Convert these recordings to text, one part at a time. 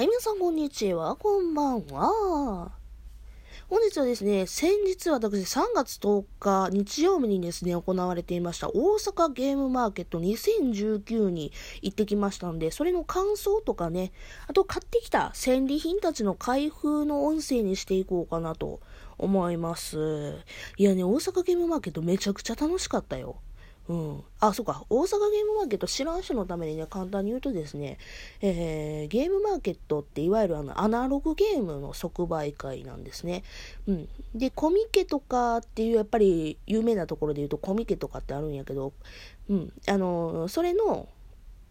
はい、皆さんこんにちは、こんばんは。本日はですね、先日私3月10日日曜日にですね、行われていました大阪ゲームマーケット2019に行ってきましたんで、それの感想とかね、あと買ってきた戦利品たちの開封の音声にしていこうかなと思います。いやね、大阪ゲームマーケットめちゃくちゃ楽しかったよ。うん。あ、そうか。大阪ゲームマーケット知らん人のためにね、簡単に言うとですね、えー、ゲームマーケットっていわゆるあの、アナログゲームの即売会なんですね。うん。で、コミケとかっていう、やっぱり有名なところで言うとコミケとかってあるんやけど、うん。あの、それの、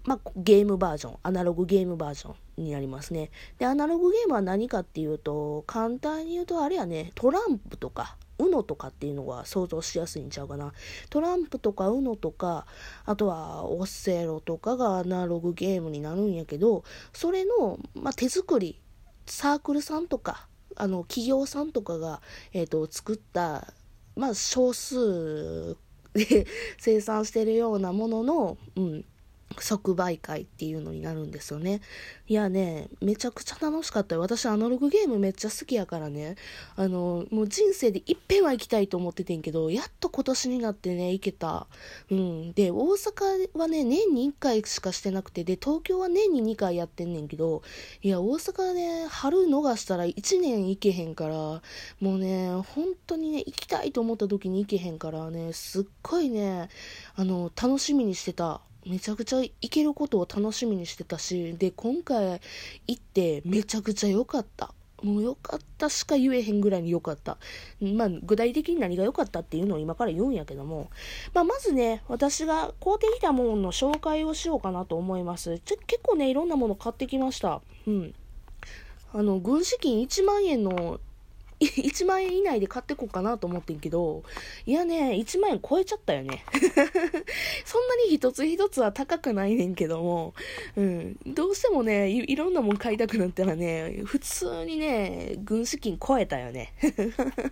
まあ、ゲームバージョン、アナログゲームバージョンになりますね。で、アナログゲームは何かっていうと、簡単に言うとあれやね、トランプとか、UNO とかっていうのが想像しやすいんちゃうかな。トランプとか UNO とか、あとはオセロとかがアナログゲームになるんやけど、それの、まあ、手作り、サークルさんとか、あの、企業さんとかが、えっ、ー、と、作った、まあ、少数で生産してるようなものの、うん、即売会っていうのになるんですよね。いやね、めちゃくちゃ楽しかったよ。私アナログゲームめっちゃ好きやからね。あの、もう人生でいっぺんは行きたいと思っててんけど、やっと今年になってね、行けた。うん。で、大阪はね、年に1回しかしてなくて、で、東京は年に2回やってんねんけど、いや、大阪ね、春逃したら1年行けへんから、もうね、本当にね、行きたいと思った時に行けへんからね、すっごいね、あの、楽しみにしてた。めちゃくちゃ行けることを楽しみにしてたし、で、今回行ってめちゃくちゃ良かった。もう良かったしか言えへんぐらいに良かった。まあ、具体的に何が良かったっていうのを今から言うんやけども、まあ、まずね、私が買うてきたものの紹介をしようかなと思います。ちょ結構ね、いろんなもの買ってきました。うん。あの、軍資金1万円の1万円以内で買ってこうかなと思ってんけど、いやね、1万円超えちゃったよね。そんなに一つ一つは高くないねんけども、うん、どうしてもねい、いろんなもん買いたくなったらね、普通にね、軍資金超えたよね。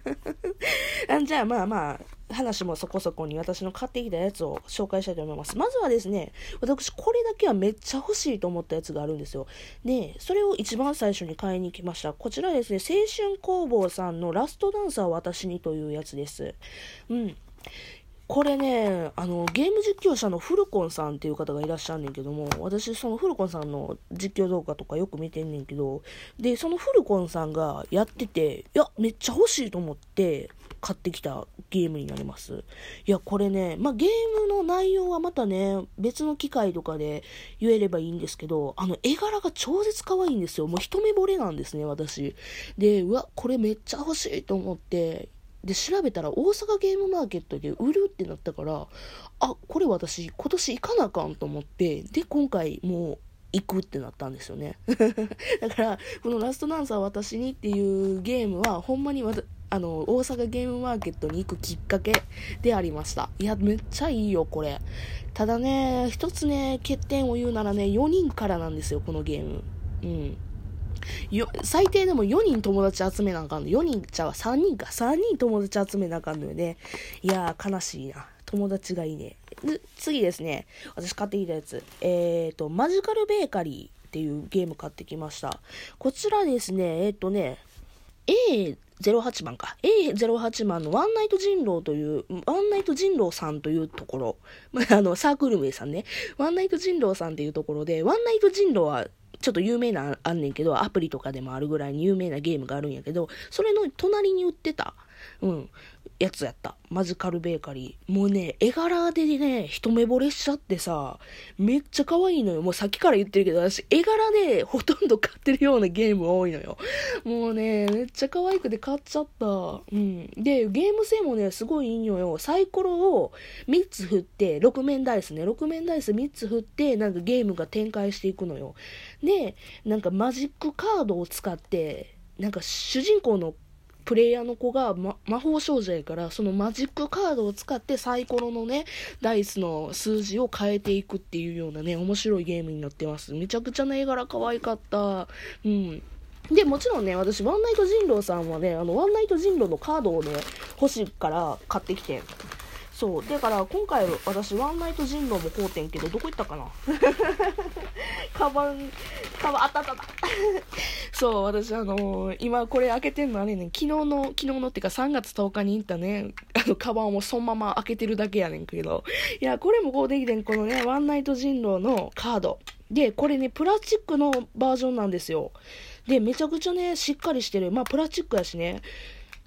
あじゃあまあまあ、話もそこそこに私の買ってきたやつを紹介したいと思います。まずはですね、私これだけはめっちゃ欲しいと思ったやつがあるんですよ。で、それを一番最初に買いに来ました。こちらですね、青春工房さんのラストダンサー私にというやつです。うん。これね、あの、ゲーム実況者のフルコンさんっていう方がいらっしゃんねんけども、私そのフルコンさんの実況動画とかよく見てんねんけど、で、そのフルコンさんがやってて、いや、めっちゃ欲しいと思って、買ってきたゲームになります。いや、これね、まあ、ゲームの内容はまたね、別の機会とかで言えればいいんですけど、あの、絵柄が超絶可愛いんですよ。もう一目惚れなんですね、私。で、うわ、これめっちゃ欲しいと思って、で、調べたら大阪ゲームマーケットで売るってなったから、あ、これ私今年行かなあかんと思って、で、今回もう行くってなったんですよね。だから、このラストダンサー私にっていうゲームは、ほんまにあの、大阪ゲームマーケットに行くきっかけでありました。いや、めっちゃいいよ、これ。ただね、一つね、欠点を言うならね、4人からなんですよ、このゲーム。うん。よ、最低でも4人友達集めなあかんの。4人ちゃう3人か。3人友達集めなあかんのよね。いやー、悲しいな。友達がいいね。で、次ですね。私買ってきたやつ。えーと、マジカルベーカリーっていうゲーム買ってきました。こちらですね、えっ、ー、とね、A 08番か。A08 番のワンナイト人狼という、ワンナイト人狼さんというところ、まあ、あの、サークル名さんね。ワンナイト人狼さんっていうところで、ワンナイト人狼はちょっと有名なあんねんけど、アプリとかでもあるぐらいに有名なゲームがあるんやけど、それの隣に売ってた、うん、やつやった。マジカルベーカリー。もうね、絵柄でね、一目惚れしちゃってさ、めっちゃ可愛いのよ。もうさっきから言ってるけど、私、絵柄でほとんど買ってるようなゲーム多いのよ。もうね、めっちゃ可愛くて買っちゃった。うん。で、ゲーム性もね、すごいいいのよ。サイコロを3つ振って、6面ダイスね、6面ダイス3つ振って、なんかゲームが展開していくのよ。で、なんかマジックカードを使って、なんか主人公のプレイヤーの子が、ま、魔法少女やから、そのマジックカードを使ってサイコロのね、ダイスの数字を変えていくっていうようなね、面白いゲームになってます。めちゃくちゃな絵柄可愛かった。うん。で、もちろんね、私、ワンナイト人狼さんはね、あの、ワンナイト人狼のカードをね、欲しいから買ってきて。そう。だから今回私ワンナイト人狼も買うてんけど、どこ行ったかな？カバン、カバン、あったあったあった。そう、私あのー、今これ開けてんのあれね、昨日の、昨日のっていうか3月10日に行ったね、あの、カバンをそのまま開けてるだけやねんけど、いや、これもこうできてん、このね、ワンナイト人狼のカード。で、これね、プラスチックのバージョンなんですよ。で、めちゃくちゃね、しっかりしてる。まあ、プラスチックやしね。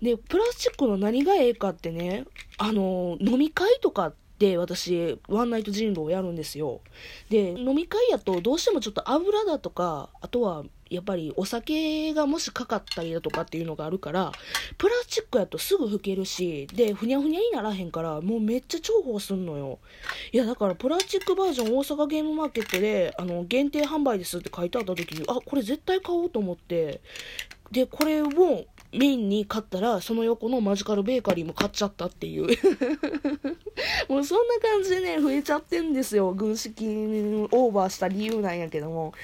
で、プラスチックの何がええかってね、あの、飲み会とかって私、ワンナイト人狼をやるんですよ。で、飲み会やとどうしてもちょっと油だとか、あとはやっぱりお酒がもしかかったりだとかっていうのがあるから、プラスチックやとすぐ拭けるし、で、ふにゃふにゃにならへんから、もうめっちゃ重宝すんのよ。いや、だからプラスチックバージョン大阪ゲームマーケットで、あの、限定販売ですって書いてあった時に、あ、これ絶対買おうと思って、で、これをメインに買ったら、その横のマジカルベーカリーも買っちゃったっていう もうそんな感じでね、増えちゃってんですよ。軍資金オーバーした理由なんやけども。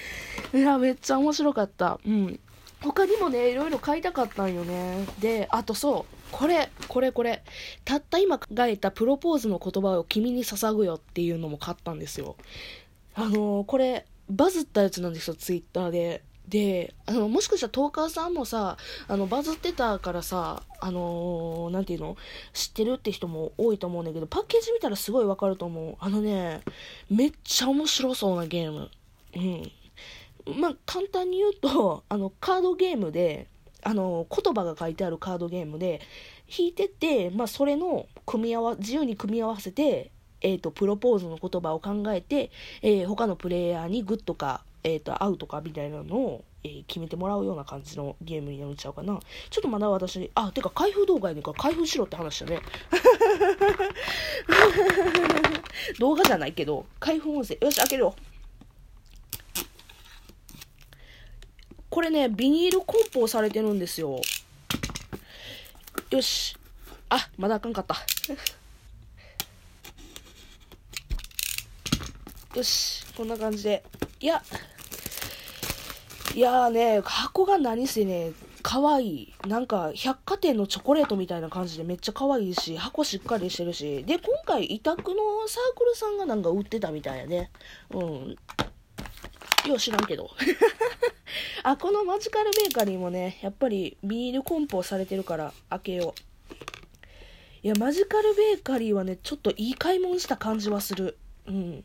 いや、めっちゃ面白かった。うん。他にもね、いろいろ買いたかったんよね。で、あとそう、これ、これこれ。たった今考えたプロポーズの言葉を君に捧ぐよっていうのも買ったんですよ。あのー、これ、バズったやつなんですよ、ツイッターで。で、あの、もしかしたらトーカーさんもさ、あの、バズってたからさ、あのー、なんていうの？知ってるって人も多いと思うんだけど、パッケージ見たらすごいわかると思う。あのね、めっちゃ面白そうなゲーム。うん。まあ、簡単に言うと、あの、カードゲームで、あの、言葉が書いてあるカードゲームで、引いてって、まあ、それの組み合わ、自由に組み合わせて、えっ、ー、と、プロポーズの言葉を考えて、えー、他のプレイヤーにグッとか、えっ、ー、と、会うとかみたいなのを、えー、決めてもらうような感じのゲームになっちゃうかな。ちょっとまだ私、あ、てか開封動画やねんから開封しろって話だね。動画じゃないけど、開封音声。よし、開けるよ。これね、ビニール梱包されてるんですよ。よし。あ、まだあかんかった。よし、こんな感じで。いや、いやーね、箱が何せね、可愛い。なんか、百貨店のチョコレートみたいな感じでめっちゃ可愛いし、箱しっかりしてるし。で、今回、委託のサークルさんがなんか売ってたみたいやね。うん。よう知らんけど。あ、このマジカルベーカリーもね、やっぱりビール梱包されてるから開けよう。いや、マジカルベーカリーはね、ちょっといい買い物した感じはする。うん。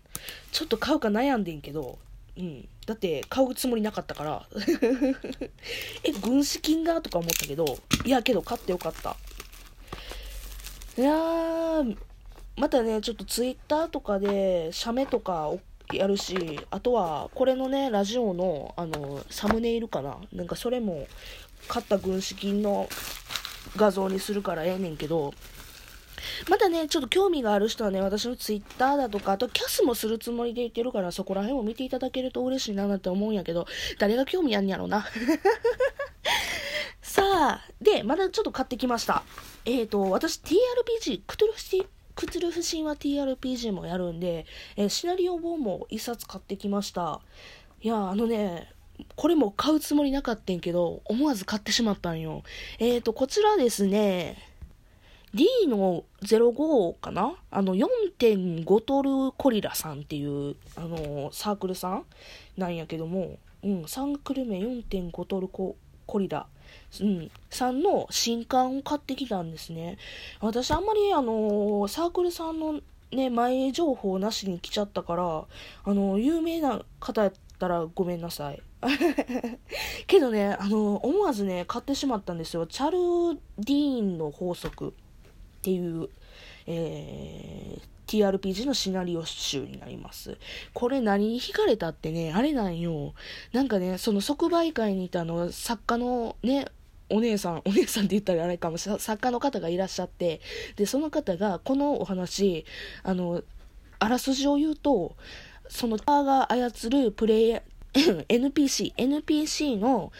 ちょっと買うか悩んでんけど、うん。だって買うつもりなかったから え、軍資金が？とか思ったけど、いやけど買ってよかった。いやー、またね、ちょっとツイッターとかで、写メとかやるし、あとは、これのね、ラジオの、あの、サムネイルかななんかそれも、買った軍資金の画像にするからええねんけど、まだね、ちょっと興味がある人はね、私のツイッターだとか、あとキャスもするつもりでいてるから、そこら辺も見ていただけると嬉しいななんて思うんやけど、誰が興味あんやろうな。さあ、で、まだちょっと買ってきました。えっ、ー、と、私 TRPG、クトゥルフシクトゥルフ神話 TRPG もやるんで、えー、シナリオ本も一冊買ってきました。いや、あのね、これも買うつもりなかったんけど、思わず買ってしまったんよ。えっ、ー、と、こちらですね、D の05かな？あの、4.5トルコリラさんっていう、あの、サークルさんなんやけども、うん、サークル名4.5トルココリラ、うん、さんの新刊を買ってきたんですね。私あんまり、あの、サークルさんのね、前情報なしに来ちゃったから、あの、有名な方やったらごめんなさい。けどね、あの、思わずね、買ってしまったんですよ。チャルディーンの法則。っていう、えー、TRPG のシナリオ集になります。これ何に惹かれたってね、あれなんよ。なんかね、その即売会にいたの、作家のね、お姉さん、お姉さんって言ったらあれかもしれない、作家の方がいらっしゃって、で、その方が、このお話、あの、あらすじを言うと、その、ターが操るプレイヤー、NPC、NPC の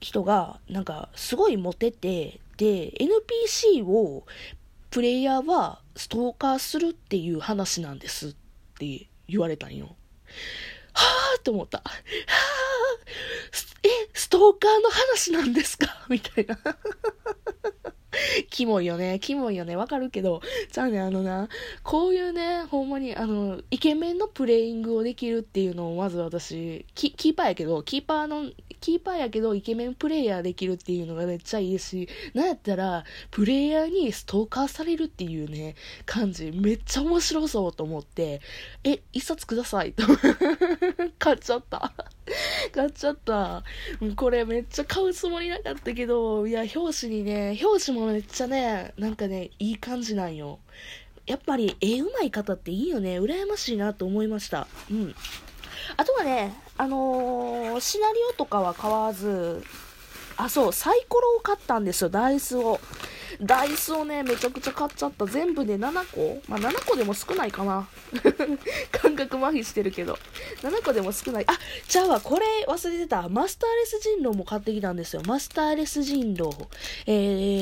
人が、なんか、すごいモテて、で、NPC をプレイヤーはストーカーするっていう話なんですって言われたんよ。はぁーって思った。はぁーえ、ストーカーの話なんですか？みたいな。キモいよね。キモいよね。わかるけど、じゃあね、あのな、こういうね、ほんまに、あの、イケメンのプレイングをできるっていうのを、まず私、キキーパーやけど、キーパーの、キーパーやけど、イケメンプレイヤーできるっていうのがめっちゃいいし、なんやったら、プレイヤーにストーカーされるっていうね、感じ、めっちゃ面白そうと思って、え、一冊くださいと。買っちゃった。買っちゃった。これめっちゃ買うつもりなかったけど、いや、表紙にね、表紙もめっちゃね、なんかね、いい感じなんよ。やっぱり絵うまい方っていいよね。羨ましいなと思いました。うん。あとはね、あのー、シナリオとかは買わず、あ、そう、サイコロを買ったんですよ、ダイスを。ダイスをね、めちゃくちゃ買っちゃった。全部で7個？まあ、7個でも少ないかな。感覚麻痺してるけど。7個でも少ない。あ、じゃあこれ忘れてた。マスターレス人狼も買ってきたんですよ。マスターレス人狼。え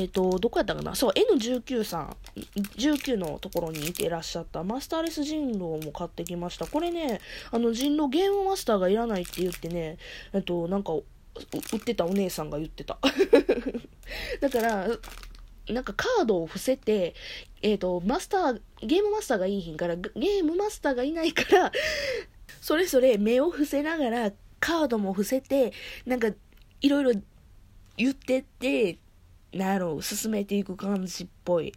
ーと、どこやったかな？そう、N19 さん。19のところにいてらっしゃったマスターレス人狼も買ってきました。これね、あの人狼ゲームマスターがいらないって言ってね、えっと、なんか、売ってたお姉さんが言ってた。だから、なんかカードを伏せて、えっ、ー、と、マスター、ゲームマスターがいいひんから、ゲームマスターがいないから、それぞれ目を伏せながら、カードも伏せて、なんか、いろいろ言ってって、なる進めていく感じっぽい。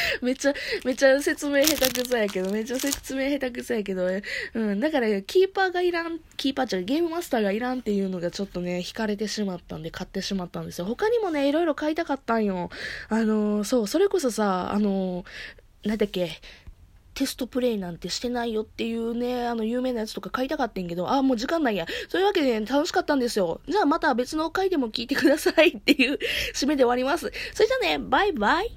めっちゃ、めっちゃ説明下手くそやけど、めっちゃ説明下手くそやけど、うん、だから、キーパーがいらん、キーパーじゃゲームマスターがいらんっていうのがちょっとね、惹かれてしまったんで、買ってしまったんですよ。他にもね、いろいろ買いたかったんよ。あのー、そう、それこそさ、あのー、なんだっけ、テストプレイなんてしてないよっていうね、あの、有名なやつとか買いたかったんけど、あ、もう時間ないや。そういうわけで、ね、楽しかったんですよ。じゃあまた別の回でも聞いてくださいっていう締めで終わります。それじゃあね、バイバイ。